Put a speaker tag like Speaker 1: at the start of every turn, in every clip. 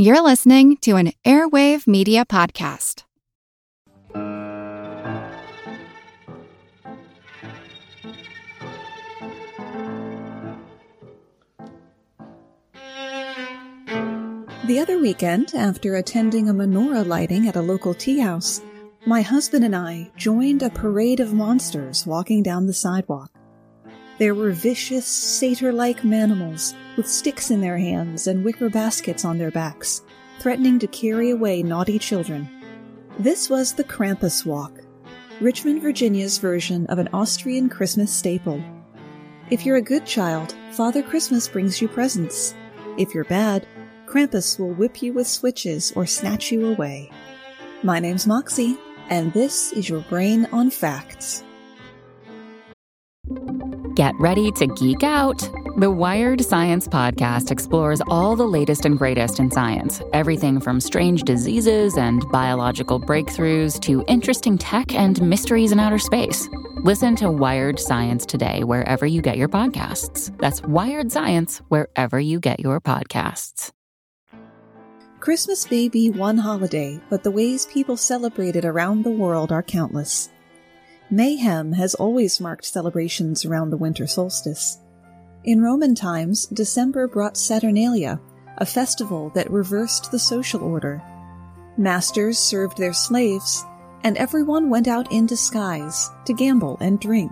Speaker 1: You're listening to an Airwave Media Podcast.
Speaker 2: The other weekend, after attending a menorah lighting at a local tea house, my husband and I joined a parade of monsters walking down the sidewalk. There were vicious, satyr like manimals with sticks in their hands and wicker baskets on their backs, threatening to carry away naughty children. This was the Krampus Walk, Richmond, Virginia's version of an Austrian Christmas staple. If you're a good child, Father Christmas brings you presents. If you're bad, Krampus will whip you with switches or snatch you away. My name's Moxie, and this is your Brain on Facts.
Speaker 1: Get ready to geek out. The Wired Science Podcast explores all the latest and greatest in science everything from strange diseases and biological breakthroughs to interesting tech and mysteries in outer space. Listen to Wired Science today, wherever you get your podcasts. That's Wired Science, wherever you get your podcasts.
Speaker 2: Christmas may be one holiday, but the ways people celebrate it around the world are countless. Mayhem has always marked celebrations around the winter solstice. In Roman times, December brought Saturnalia, a festival that reversed the social order. Masters served their slaves, and everyone went out in disguise to gamble and drink.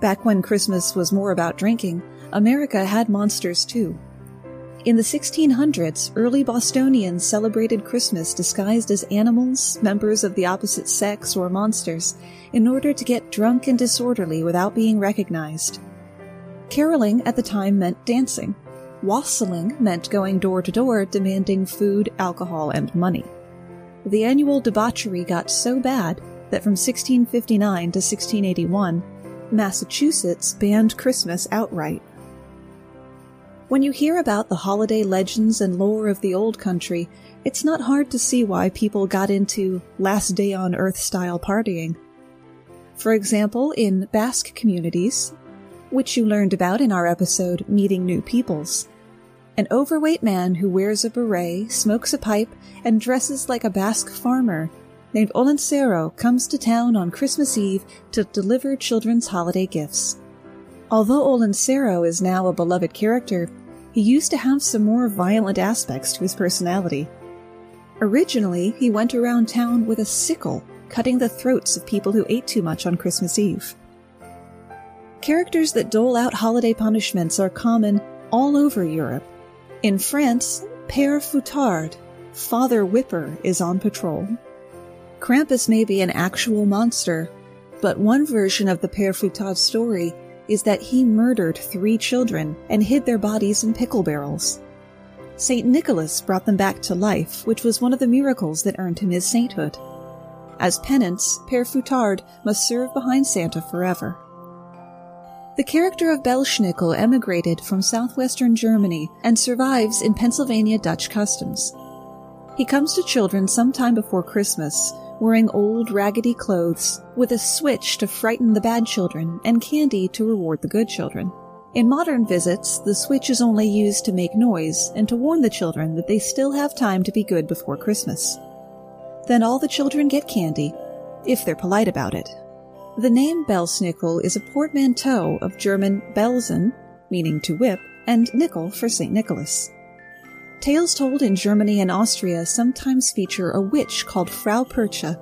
Speaker 2: Back when Christmas was more about drinking, America had monsters too. In the 1600s, early Bostonians celebrated Christmas disguised as animals, members of the opposite sex, or monsters, in order to get drunk and disorderly without being recognized. Caroling at the time meant dancing. Wassailing meant going door to door demanding food, alcohol, and money. The annual debauchery got so bad that from 1659 to 1681, Massachusetts banned Christmas outright. When you hear about the holiday legends and lore of the old country, it's not hard to see why people got into last day on earth style partying. For example, in Basque communities, which you learned about in our episode Meeting New Peoples, an overweight man who wears a beret, smokes a pipe, and dresses like a Basque farmer named Olentzero comes to town on Christmas Eve to deliver children's holiday gifts. Although Olentzero is now a beloved character, he used to have some more violent aspects to his personality. Originally, he went around town with a sickle, cutting the throats of people who ate too much on Christmas Eve. Characters that dole out holiday punishments are common all over Europe. In France, Père Fouettard, Father Whipper, is on patrol. Krampus may be an actual monster, but one version of the Père Fouettard story is that he murdered three children and hid their bodies in pickle barrels. St. Nicholas brought them back to life, which was one of the miracles that earned him his sainthood. As penance, Père Fouettard must serve behind Santa forever. The character of Belsnickel emigrated from southwestern Germany and survives in Pennsylvania Dutch customs. He comes to children sometime before Christmas wearing old, raggedy clothes, with a switch to frighten the bad children and candy to reward the good children. In modern visits, the switch is only used to make noise and to warn the children that they still have time to be good before Christmas. Then all the children get candy, if they're polite about it. The name Belsnickel is a portmanteau of German Belzen, meaning to whip, and nickel for St. Nicholas. Tales told in Germany and Austria sometimes feature a witch called Frau Perchta,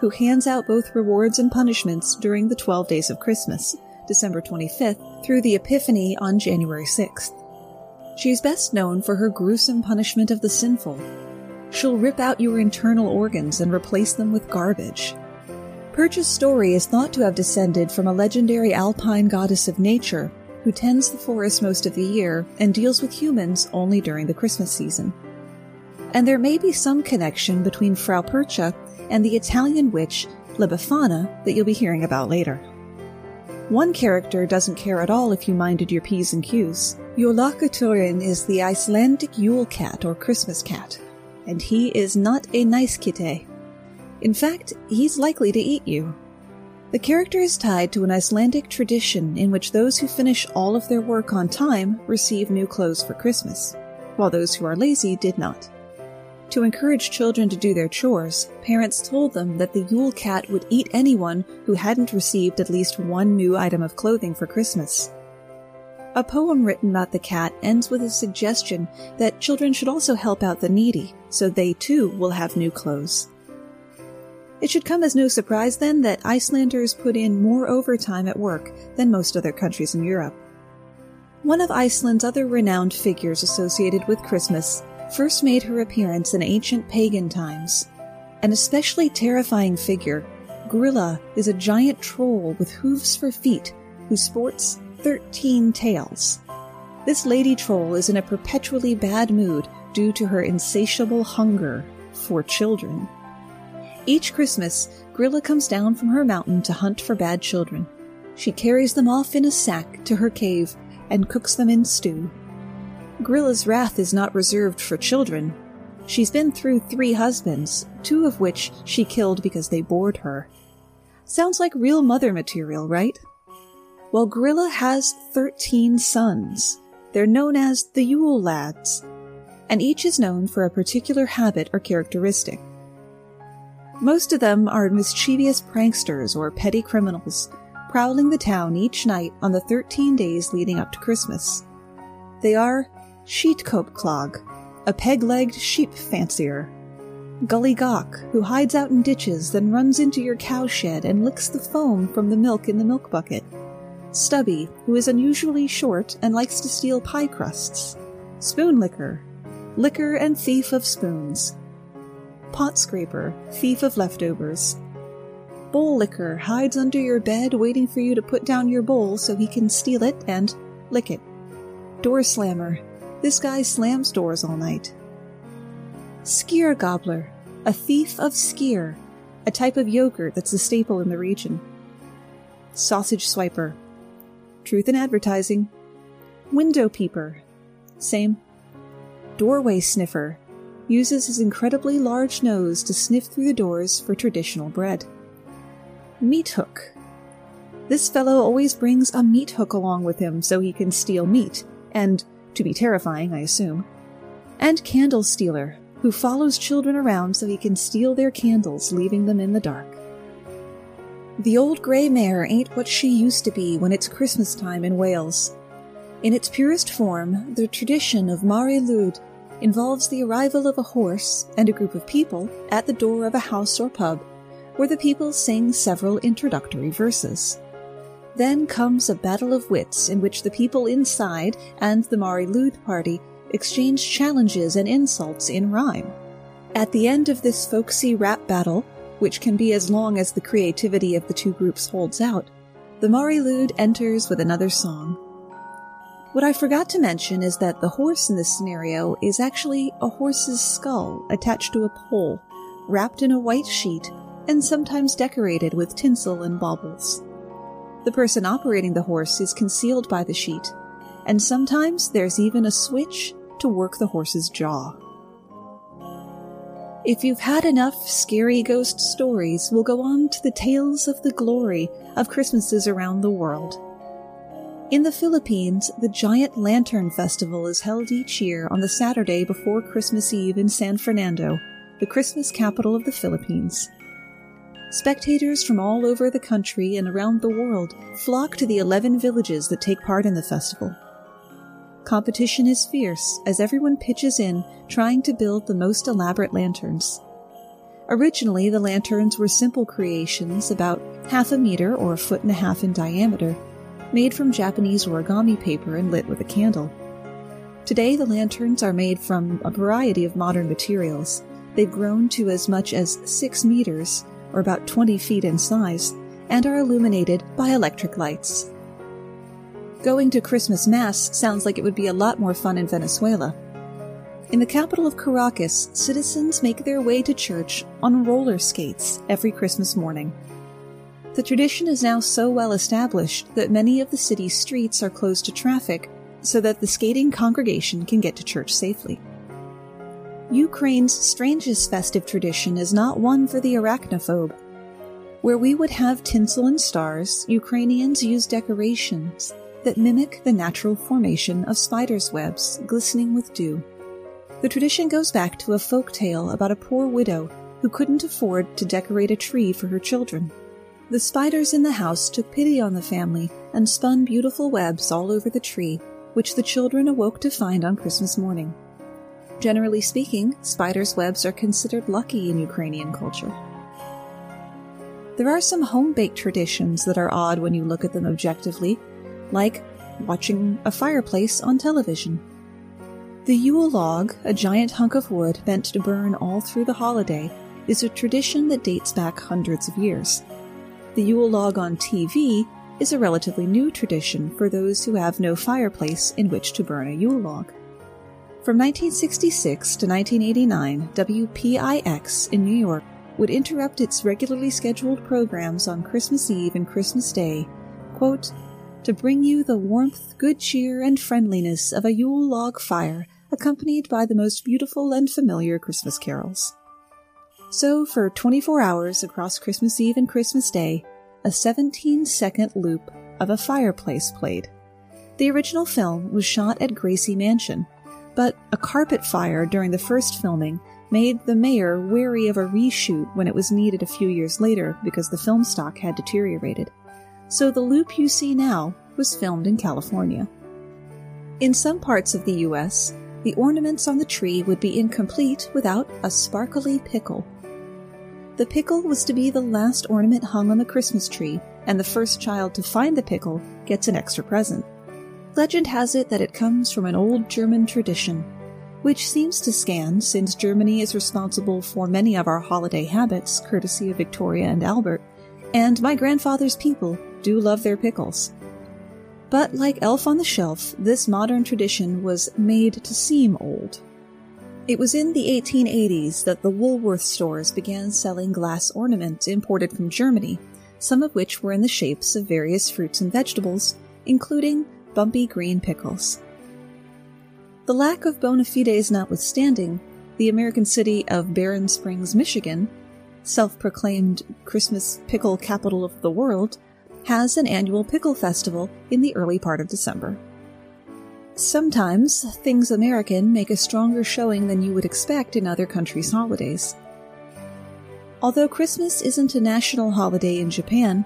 Speaker 2: who hands out both rewards and punishments during the 12 days of Christmas, December 25th, through the Epiphany on January 6th. She is best known for her gruesome punishment of the sinful. She'll rip out your internal organs and replace them with garbage. Perchta's story is thought to have descended from a legendary alpine goddess of nature who tends the forest most of the year and deals with humans only during the Christmas season. And there may be some connection between Frau Perchta and the Italian witch La Befana that you'll be hearing about later. One character doesn't care at all if you minded your P's and Q's. Jólakötturinn is the Icelandic Yule cat or Christmas cat, and he is not a nice kitty. In fact, he's likely to eat you. The character is tied to an Icelandic tradition in which those who finish all of their work on time receive new clothes for Christmas. while those who are lazy did not. To encourage children to do their chores, parents told them that the Yule Cat would eat anyone who hadn't received at least one new item of clothing for Christmas. A poem written about the cat ends with a suggestion that children should also help out the needy, so they too will have new clothes. It should come as no surprise then that Icelanders put in more overtime at work than most other countries in Europe. One of Iceland's other renowned figures associated with Christmas first made her appearance in ancient pagan times. An especially terrifying figure, Grilla is a giant troll with hooves for feet who sports 13 tails. This lady troll is in a perpetually bad mood due to her insatiable hunger for children. Each Christmas, Grilla comes down from her mountain to hunt for bad children. She carries them off in a sack to her cave and cooks them in stew. Grilla's wrath is not reserved for children. She's been through three husbands, two of which she killed because they bored her. Sounds like real mother material, right? Well, Grilla has 13 sons. They're known as the Yule Lads, and each is known for a particular habit or characteristic. Most of them are mischievous pranksters or petty criminals, prowling the town each night on the 13 days leading up to Christmas. They are Sheep-Cote Clod, a peg-legged sheep fancier. Gully Gawk, who hides out in ditches, then runs into your cowshed and licks the foam from the milk in the milk bucket. Stubby, who is unusually short and likes to steal pie crusts. Spoon Licker, licker and thief of spoons. Pot Scraper, thief of leftovers. Bowl Licker hides under your bed waiting for you to put down your bowl so he can steal it and lick it. Door Slammer, this guy slams doors all night. Skyr Gobbler, a thief of skyr, a type of yogurt that's a staple in the region. Sausage Swiper, truth in advertising. Window Peeper, same. Doorway Sniffer, uses his incredibly large nose to sniff through the doors for traditional bread. Meat Hook. This fellow always brings a meat hook along with him so he can steal meat, and to be terrifying, I assume, and Candle Stealer, who follows children around so he can steal their candles, leaving them in the dark. The old grey mare ain't what she used to be when it's Christmas time in Wales. In its purest form, the tradition of Mari Lwyd involves the arrival of a horse and a group of people at the door of a house or pub, where the people sing several introductory verses. Then comes a battle of wits in which the people inside and the Mari Lwyd party exchange challenges and insults in rhyme. At the end of this folksy rap battle, which can be as long as the creativity of the two groups holds out, the Mari Lwyd enters with another song. What I forgot to mention is that the horse in this scenario is actually a horse's skull attached to a pole, wrapped in a white sheet, and sometimes decorated with tinsel and baubles. The person operating the horse is concealed by the sheet, and sometimes there's even a switch to work the horse's jaw. If you've had enough scary ghost stories, we'll go on to the tales of the glory of Christmases around the world. In the Philippines, the Giant Lantern Festival is held each year on the Saturday before Christmas Eve in San Fernando, the Christmas capital of the Philippines. Spectators from all over the country and around the world flock to the 11 villages that take part in the festival. Competition is fierce as everyone pitches in trying to build the most elaborate lanterns. Originally, the lanterns were simple creations about half a meter or a foot and a half in diameter, made from Japanese origami paper and lit with a candle. Today, the lanterns are made from a variety of modern materials. They've grown to as much as six meters or about 20 feet in size, and are illuminated by electric lights. Going to Christmas Mass sounds like it would be a lot more fun in Venezuela. In the capital of Caracas, citizens make their way to church on roller skates every Christmas morning. The tradition is now so well established that many of the city's streets are closed to traffic so that the skating congregation can get to church safely. Ukraine's strangest festive tradition is not one for the arachnophobe. Where we would have tinsel and stars, Ukrainians use decorations that mimic the natural formation of spiders' webs glistening with dew. The tradition goes back to a folk tale about a poor widow who couldn't afford to decorate a tree for her children. The spiders in the house took pity on the family and spun beautiful webs all over the tree, which the children awoke to find on Christmas morning. Generally speaking, spiders' webs are considered lucky in Ukrainian culture. There are some home baked traditions that are odd when you look at them objectively, like watching a fireplace on television. The Yule log, a giant hunk of wood meant to burn all through the holiday, is a tradition that dates back hundreds of years. The Yule log on TV is a relatively new tradition for those who have no fireplace in which to burn a Yule log. From 1966 to 1989, WPIX in New York would interrupt its regularly scheduled programs on Christmas Eve and Christmas Day, quote, to bring you the warmth, good cheer, and friendliness of a Yule log fire, accompanied by the most beautiful and familiar Christmas carols. So, for 24 hours across Christmas Eve and Christmas Day, a 17 second loop of a fireplace played. The original film was shot at Gracie Mansion, but a carpet fire during the first filming made the mayor wary of a reshoot when it was needed a few years later because the film stock had deteriorated. So the loop you see now was filmed in California. In some parts of the US, the ornaments on the tree would be incomplete without a sparkly pickle the pickle was to be the last ornament hung on the Christmas tree, and the first child to find the pickle gets an extra present. Legend has it that it comes from an old German tradition, which seems to scan since Germany is responsible for many of our holiday habits, courtesy of Victoria and Albert, and my grandfather's people do love their pickles. But like Elf on the Shelf, this modern tradition was made to seem old. It was in the 1880s that the Woolworth stores began selling glass ornaments imported from Germany, some of which were in the shapes of various fruits and vegetables, including bumpy green pickles. The lack of bona fides notwithstanding, the American city of Berrien Springs, Michigan, self proclaimed Christmas pickle capital of the world, has an annual pickle festival in the early part of December. Sometimes, things American make a stronger showing than you would expect in other countries' holidays. Although Christmas isn't a national holiday in Japan,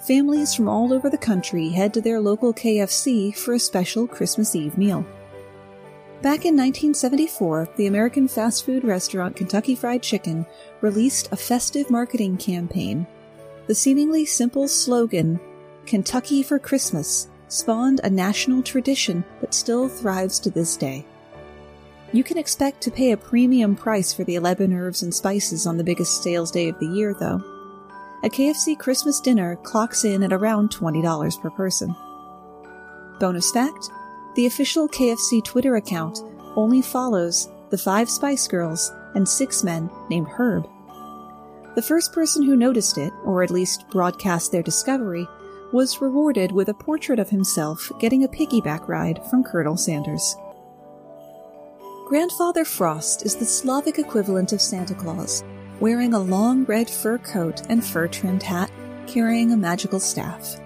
Speaker 2: families from all over the country head to their local KFC for a special Christmas Eve meal. Back in 1974, the American fast food restaurant Kentucky Fried Chicken released a festive marketing campaign. The seemingly simple slogan, Kentucky for Christmas, spawned a national tradition that still thrives to this day. You can expect to pay a premium price for the 11 herbs and spices on the biggest sales day of the year, though. A KFC Christmas dinner clocks in at around $20 per person. Bonus fact the official KFC Twitter account only follows the five Spice Girls and six men named Herb. The first person who noticed it, or at least broadcast their discovery, was rewarded with a portrait of himself getting a piggyback ride from Colonel Sanders. Grandfather Frost is the Slavic equivalent of Santa Claus, wearing a long red fur coat and fur trimmed hat, carrying a magical staff.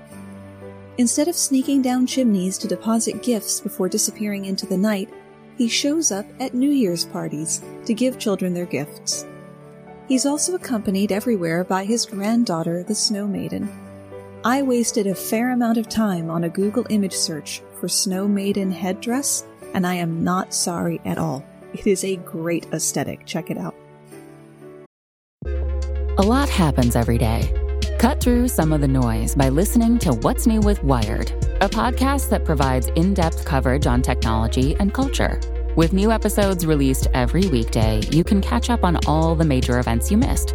Speaker 2: Instead of sneaking down chimneys to deposit gifts before disappearing into the night, he shows up at New Year's parties to give children their gifts. He's also accompanied everywhere by his granddaughter, the Snow Maiden, I wasted a fair amount of time on a Google image search for Snow Maiden headdress, and I am not sorry at all. It is a great aesthetic. Check it out.
Speaker 1: A lot happens every day. Cut through some of the noise by listening to What's New with Wired, a podcast that provides in depth coverage on technology and culture. With new episodes released every weekday, you can catch up on all the major events you missed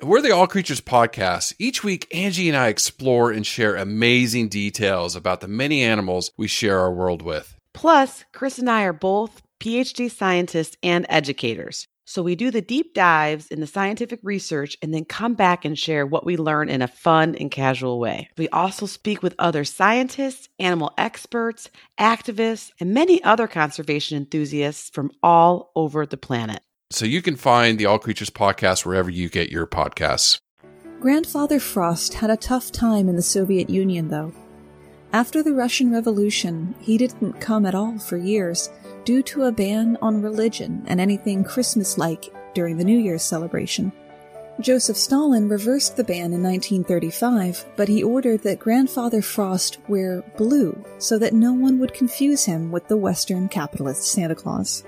Speaker 3: We're the All Creatures podcast. Each week, Angie and I explore and share amazing details about the many animals we share our world with.
Speaker 4: Plus, Chris and I are both PhD scientists and educators. So we do the deep dives in the scientific research and then come back and share what we learn in a fun and casual way. We also speak with other scientists, animal experts, activists, and many other conservation enthusiasts from all over the planet.
Speaker 3: So you can find the All Creatures podcast wherever you get your podcasts.
Speaker 2: Grandfather Frost had a tough time in the Soviet Union, though. After the Russian Revolution, he didn't come at all for years due to a ban on religion and anything Christmas like during the New Year's celebration. Joseph Stalin reversed the ban in 1935, but he ordered that Grandfather Frost wear blue so that no one would confuse him with the Western capitalist Santa Claus.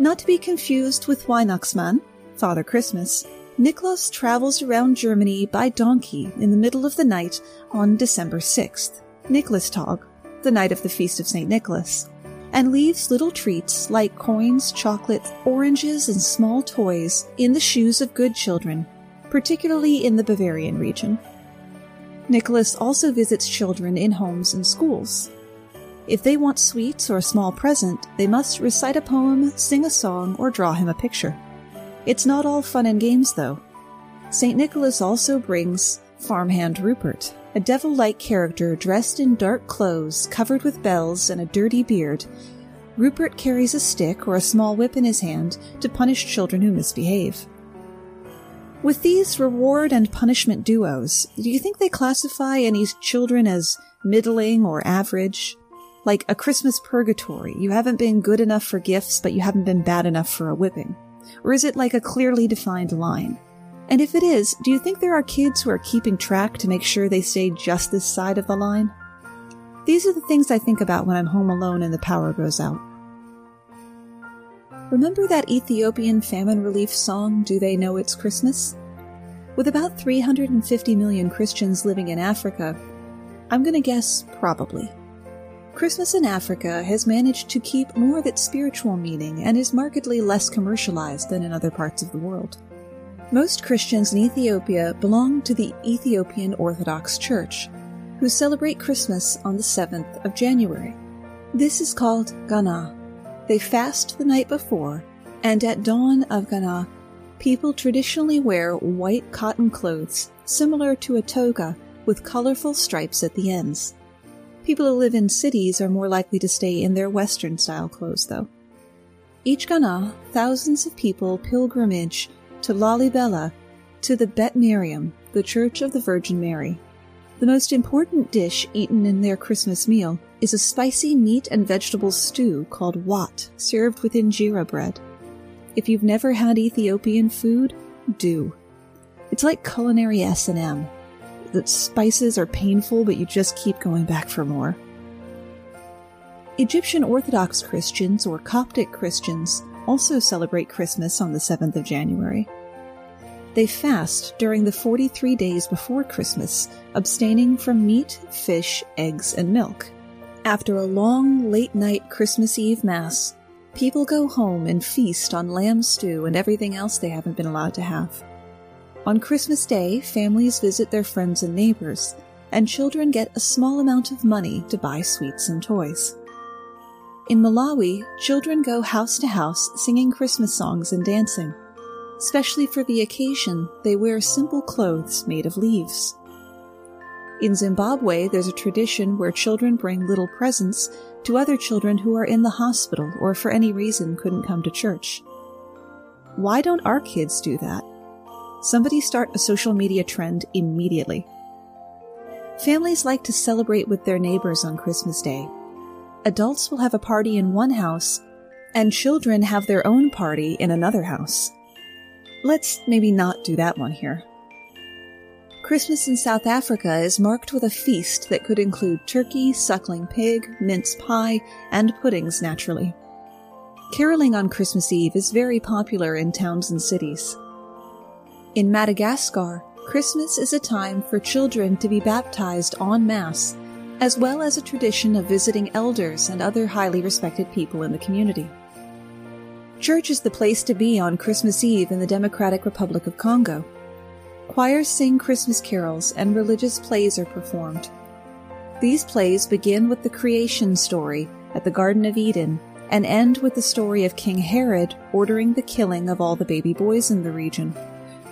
Speaker 2: Not to be confused with Weihnachtsmann, Father Christmas, Nicholas travels around Germany by donkey in the middle of the night on December 6th, Nikolaustag, the night of the feast of St. Nicholas and leaves little treats like coins, chocolates, oranges, and small toys in the shoes of good children, particularly in the Bavarian region. Nicholas also visits children in homes and schools. If they want sweets or a small present, they must recite a poem, sing a song, or draw him a picture. It's not all fun and games, though. St. Nicholas also brings farmhand Rupert, a devil like character dressed in dark clothes, covered with bells, and a dirty beard. Rupert carries a stick or a small whip in his hand to punish children who misbehave. With these reward and punishment duos, do you think they classify any children as middling or average? Like a Christmas purgatory, you haven't been good enough for gifts, but you haven't been bad enough for a whipping? Or is it like a clearly defined line? And if it is, do you think there are kids who are keeping track to make sure they stay just this side of the line? These are the things I think about when I'm home alone and the power goes out. Remember that Ethiopian famine relief song, Do They Know It's Christmas? With about 350 million Christians living in Africa, I'm going to guess probably. Christmas in Africa has managed to keep more of its spiritual meaning and is markedly less commercialized than in other parts of the world. Most Christians in Ethiopia belong to the Ethiopian Orthodox Church, who celebrate Christmas on the 7th of January. This is called Gana. They fast the night before, and at dawn of Gana, people traditionally wear white cotton clothes similar to a toga with colorful stripes at the ends. People who live in cities are more likely to stay in their Western style clothes, though. Each Gana, thousands of people pilgrimage to Lalibela, to the Bet Miriam, the Church of the Virgin Mary. The most important dish eaten in their Christmas meal is a spicy meat and vegetable stew called wat, served with injera bread. If you've never had Ethiopian food, do. It's like culinary S&M. The spices are painful, but you just keep going back for more. Egyptian Orthodox Christians, or Coptic Christians, also celebrate Christmas on the 7th of January. They fast during the 43 days before Christmas, abstaining from meat, fish, eggs, and milk. After a long, late night Christmas Eve Mass, people go home and feast on lamb stew and everything else they haven't been allowed to have. On Christmas Day, families visit their friends and neighbors, and children get a small amount of money to buy sweets and toys. In Malawi, children go house to house singing Christmas songs and dancing. Especially for the occasion, they wear simple clothes made of leaves. In Zimbabwe, there's a tradition where children bring little presents to other children who are in the hospital or for any reason couldn't come to church. Why don't our kids do that? Somebody start a social media trend immediately. Families like to celebrate with their neighbors on Christmas Day, adults will have a party in one house, and children have their own party in another house. Let's maybe not do that one here. Christmas in South Africa is marked with a feast that could include turkey, suckling pig, mince pie, and puddings naturally. Caroling on Christmas Eve is very popular in towns and cities. In Madagascar, Christmas is a time for children to be baptized en masse as well as a tradition of visiting elders and other highly respected people in the community. Church is the place to be on Christmas Eve in the Democratic Republic of Congo. Choirs sing Christmas carols and religious plays are performed. These plays begin with the creation story at the Garden of Eden and end with the story of King Herod ordering the killing of all the baby boys in the region,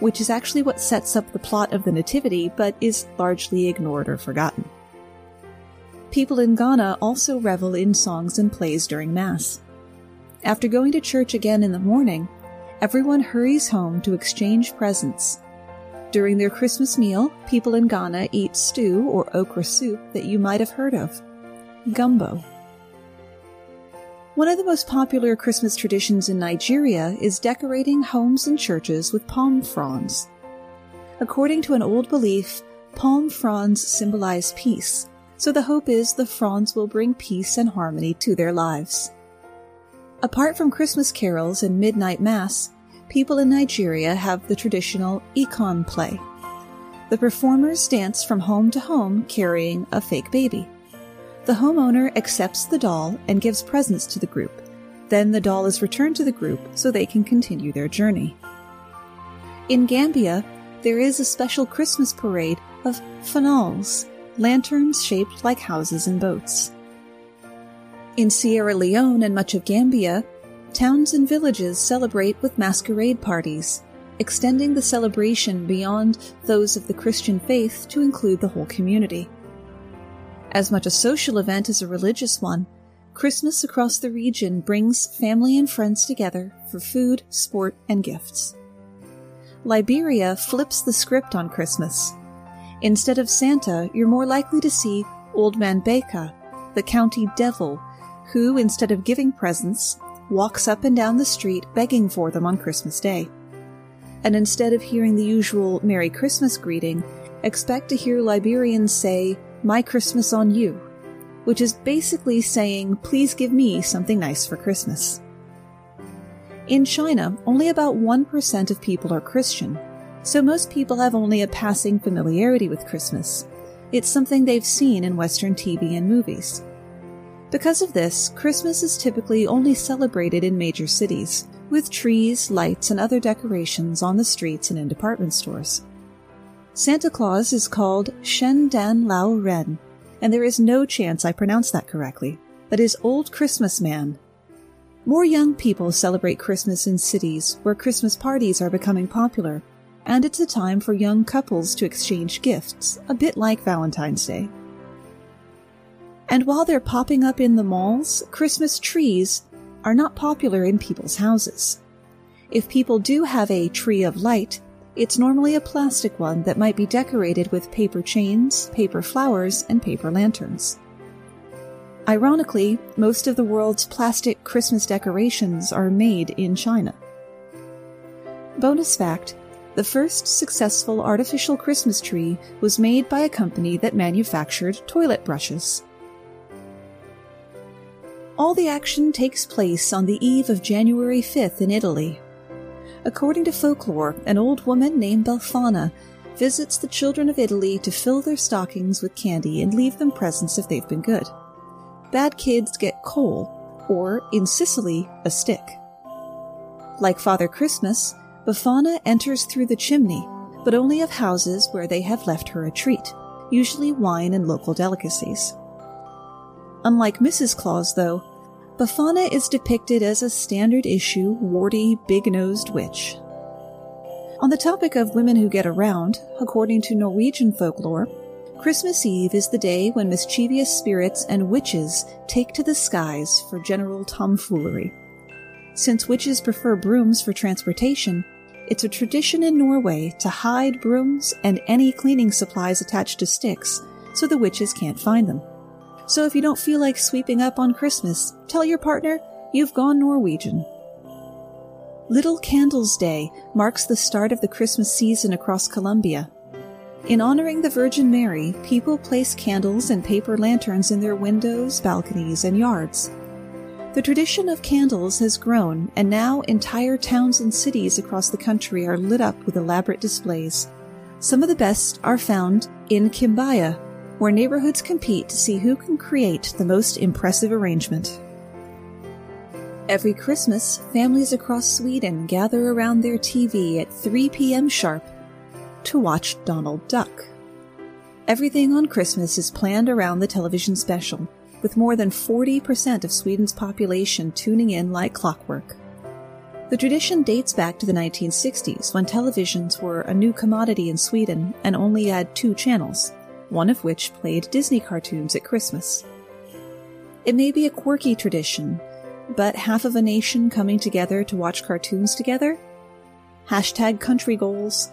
Speaker 2: which is actually what sets up the plot of the Nativity but is largely ignored or forgotten. People in Ghana also revel in songs and plays during Mass. After going to church again in the morning, everyone hurries home to exchange presents. During their Christmas meal, people in Ghana eat stew or okra soup that you might have heard of gumbo. One of the most popular Christmas traditions in Nigeria is decorating homes and churches with palm fronds. According to an old belief, palm fronds symbolize peace, so the hope is the fronds will bring peace and harmony to their lives. Apart from Christmas carols and midnight mass, people in Nigeria have the traditional Ikon play. The performers dance from home to home carrying a fake baby. The homeowner accepts the doll and gives presents to the group. Then the doll is returned to the group so they can continue their journey. In Gambia, there is a special Christmas parade of fanals, lanterns shaped like houses and boats. In Sierra Leone and much of Gambia, towns and villages celebrate with masquerade parties, extending the celebration beyond those of the Christian faith to include the whole community. As much a social event as a religious one, Christmas across the region brings family and friends together for food, sport, and gifts. Liberia flips the script on Christmas. Instead of Santa, you're more likely to see Old Man Beka, the county devil, who, instead of giving presents, walks up and down the street begging for them on Christmas Day. And instead of hearing the usual Merry Christmas greeting, expect to hear Liberians say, my Christmas on You, which is basically saying, please give me something nice for Christmas. In China, only about 1% of people are Christian, so most people have only a passing familiarity with Christmas. It's something they've seen in Western TV and movies. Because of this, Christmas is typically only celebrated in major cities, with trees, lights, and other decorations on the streets and in department stores. Santa Claus is called Shen Dan Lao Ren, and there is no chance I pronounce that correctly. That is Old Christmas Man. More young people celebrate Christmas in cities where Christmas parties are becoming popular, and it's a time for young couples to exchange gifts, a bit like Valentine's Day. And while they're popping up in the malls, Christmas trees are not popular in people's houses. If people do have a tree of light, it's normally a plastic one that might be decorated with paper chains, paper flowers, and paper lanterns. Ironically, most of the world's plastic Christmas decorations are made in China. Bonus fact the first successful artificial Christmas tree was made by a company that manufactured toilet brushes. All the action takes place on the eve of January 5th in Italy, According to folklore, an old woman named Befana visits the children of Italy to fill their stockings with candy and leave them presents if they've been good. Bad kids get coal, or, in Sicily, a stick. Like Father Christmas, Befana enters through the chimney, but only of houses where they have left her a treat, usually wine and local delicacies. Unlike Mrs. Claus, though, Befana is depicted as a standard issue, warty, big nosed witch. On the topic of women who get around, according to Norwegian folklore, Christmas Eve is the day when mischievous spirits and witches take to the skies for general tomfoolery. Since witches prefer brooms for transportation, it's a tradition in Norway to hide brooms and any cleaning supplies attached to sticks so the witches can't find them. So if you don't feel like sweeping up on Christmas, tell your partner you've gone Norwegian. Little Candles Day marks the start of the Christmas season across Colombia. In honoring the Virgin Mary, people place candles and paper lanterns in their windows, balconies, and yards. The tradition of candles has grown, and now entire towns and cities across the country are lit up with elaborate displays. Some of the best are found in Quimbaya, where neighborhoods compete to see who can create the most impressive arrangement. Every Christmas, families across Sweden gather around their TV at 3 p.m. sharp to watch Donald Duck. Everything on Christmas is planned around the television special, with more than 40% of Sweden's population tuning in like clockwork. The tradition dates back to the 1960s when televisions were a new commodity in Sweden and only had two channels, one of which played Disney cartoons at Christmas. It may be a quirky tradition, but half of a nation coming together to watch cartoons together? Hashtag country goals.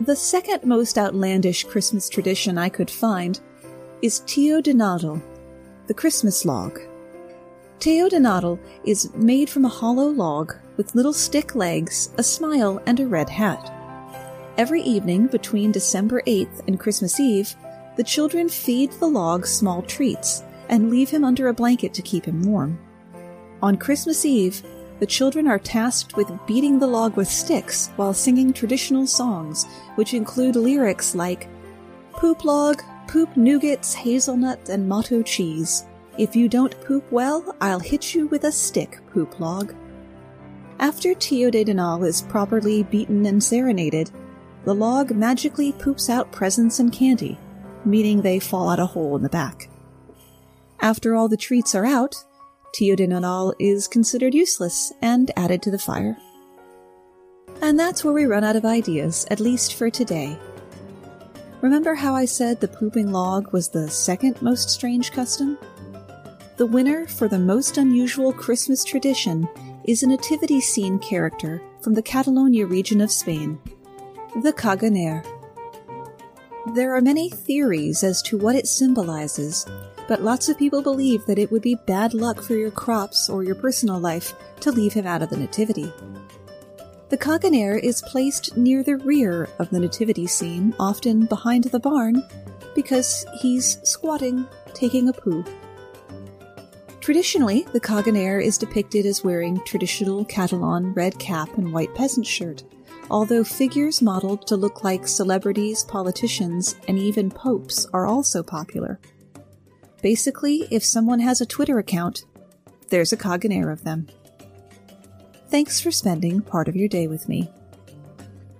Speaker 2: The second most outlandish Christmas tradition I could find is Nadel, the Christmas log. Nadel is made from a hollow log with little stick legs, a smile, and a red hat. Every evening between December 8th and Christmas Eve, the children feed the log small treats and leave him under a blanket to keep him warm. On Christmas Eve, the children are tasked with beating the log with sticks while singing traditional songs, which include lyrics like Poop log, poop nougats, hazelnut, and mató cheese. If you don't poop well, I'll hit you with a stick, poop log. After Tio de Nadal is properly beaten and serenaded, the log magically poops out presents and candy, meaning they fall out a hole in the back. After all the treats are out, Tio de Nadal is considered useless and added to the fire. And that's where we run out of ideas, at least for today. Remember how I said the pooping log was the second most strange custom? The winner for the most unusual Christmas tradition is a nativity scene character from the Catalonia region of Spain, the Caganer. There are many theories as to what it symbolizes, but lots of people believe that it would be bad luck for your crops or your personal life to leave him out of the nativity. The Caganer is placed near the rear of the nativity scene, often behind the barn, because he's squatting, taking a poo. Traditionally, the Caganer is depicted as wearing traditional Catalan red cap and white peasant shirt, although figures modeled to look like celebrities, politicians, and even popes are also popular. Basically, if someone has a Twitter account, there's a Caganer of them. Thanks for spending part of your day with me.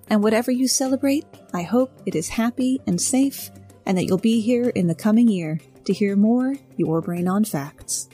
Speaker 2: And whatever you celebrate, I hope it is happy and safe, and that you'll be here in the coming year to hear more Your Brain on Facts.